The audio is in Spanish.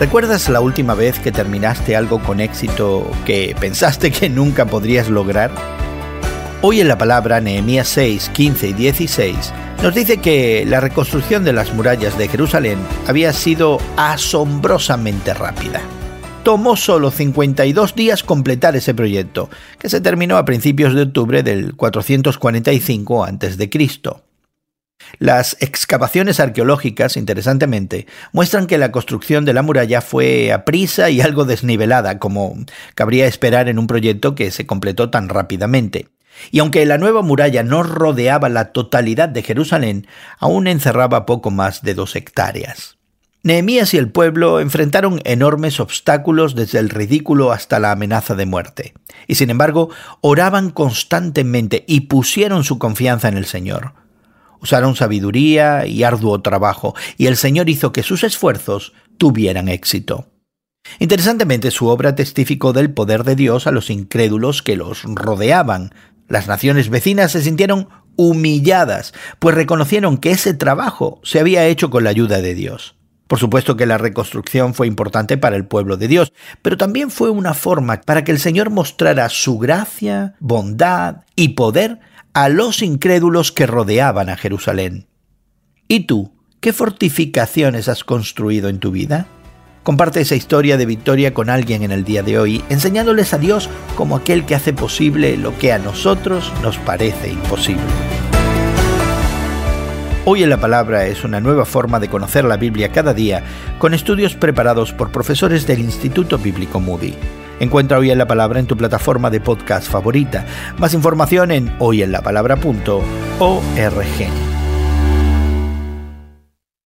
¿Recuerdas la última vez que terminaste algo con éxito que pensaste que nunca podrías lograr? Hoy en la palabra Nehemías 6, 15 y 16 nos dice que la reconstrucción de las murallas de Jerusalén había sido asombrosamente rápida. Tomó solo 52 días completar ese proyecto, que se terminó a principios de octubre del 445 a.C. Las excavaciones arqueológicas, interesantemente, muestran que la construcción de la muralla fue a prisa y algo desnivelada, como cabría esperar en un proyecto que se completó tan rápidamente. Y aunque la nueva muralla no rodeaba la totalidad de Jerusalén, aún encerraba poco más de dos hectáreas. Nehemías y el pueblo enfrentaron enormes obstáculos desde el ridículo hasta la amenaza de muerte, y sin embargo oraban constantemente y pusieron su confianza en el Señor. Usaron sabiduría y arduo trabajo, y el Señor hizo que sus esfuerzos tuvieran éxito. Interesantemente, su obra testificó del poder de Dios a los incrédulos que los rodeaban. Las naciones vecinas se sintieron humilladas, pues reconocieron que ese trabajo se había hecho con la ayuda de Dios. Por supuesto que la reconstrucción fue importante para el pueblo de Dios, pero también fue una forma para que el Señor mostrara su gracia, bondad y poder a los incrédulos que rodeaban a Jerusalén. ¿Y tú, qué fortificaciones has construido en tu vida? Comparte esa historia de victoria con alguien en el día de hoy, enseñándoles a Dios como aquel que hace posible lo que a nosotros nos parece imposible. Hoy en la Palabra es una nueva forma de conocer la Biblia cada día, con estudios preparados por profesores del Instituto Bíblico Moody. Encuentra Hoy en la Palabra en tu plataforma de podcast favorita. Más información en hoyenlapalabra.org.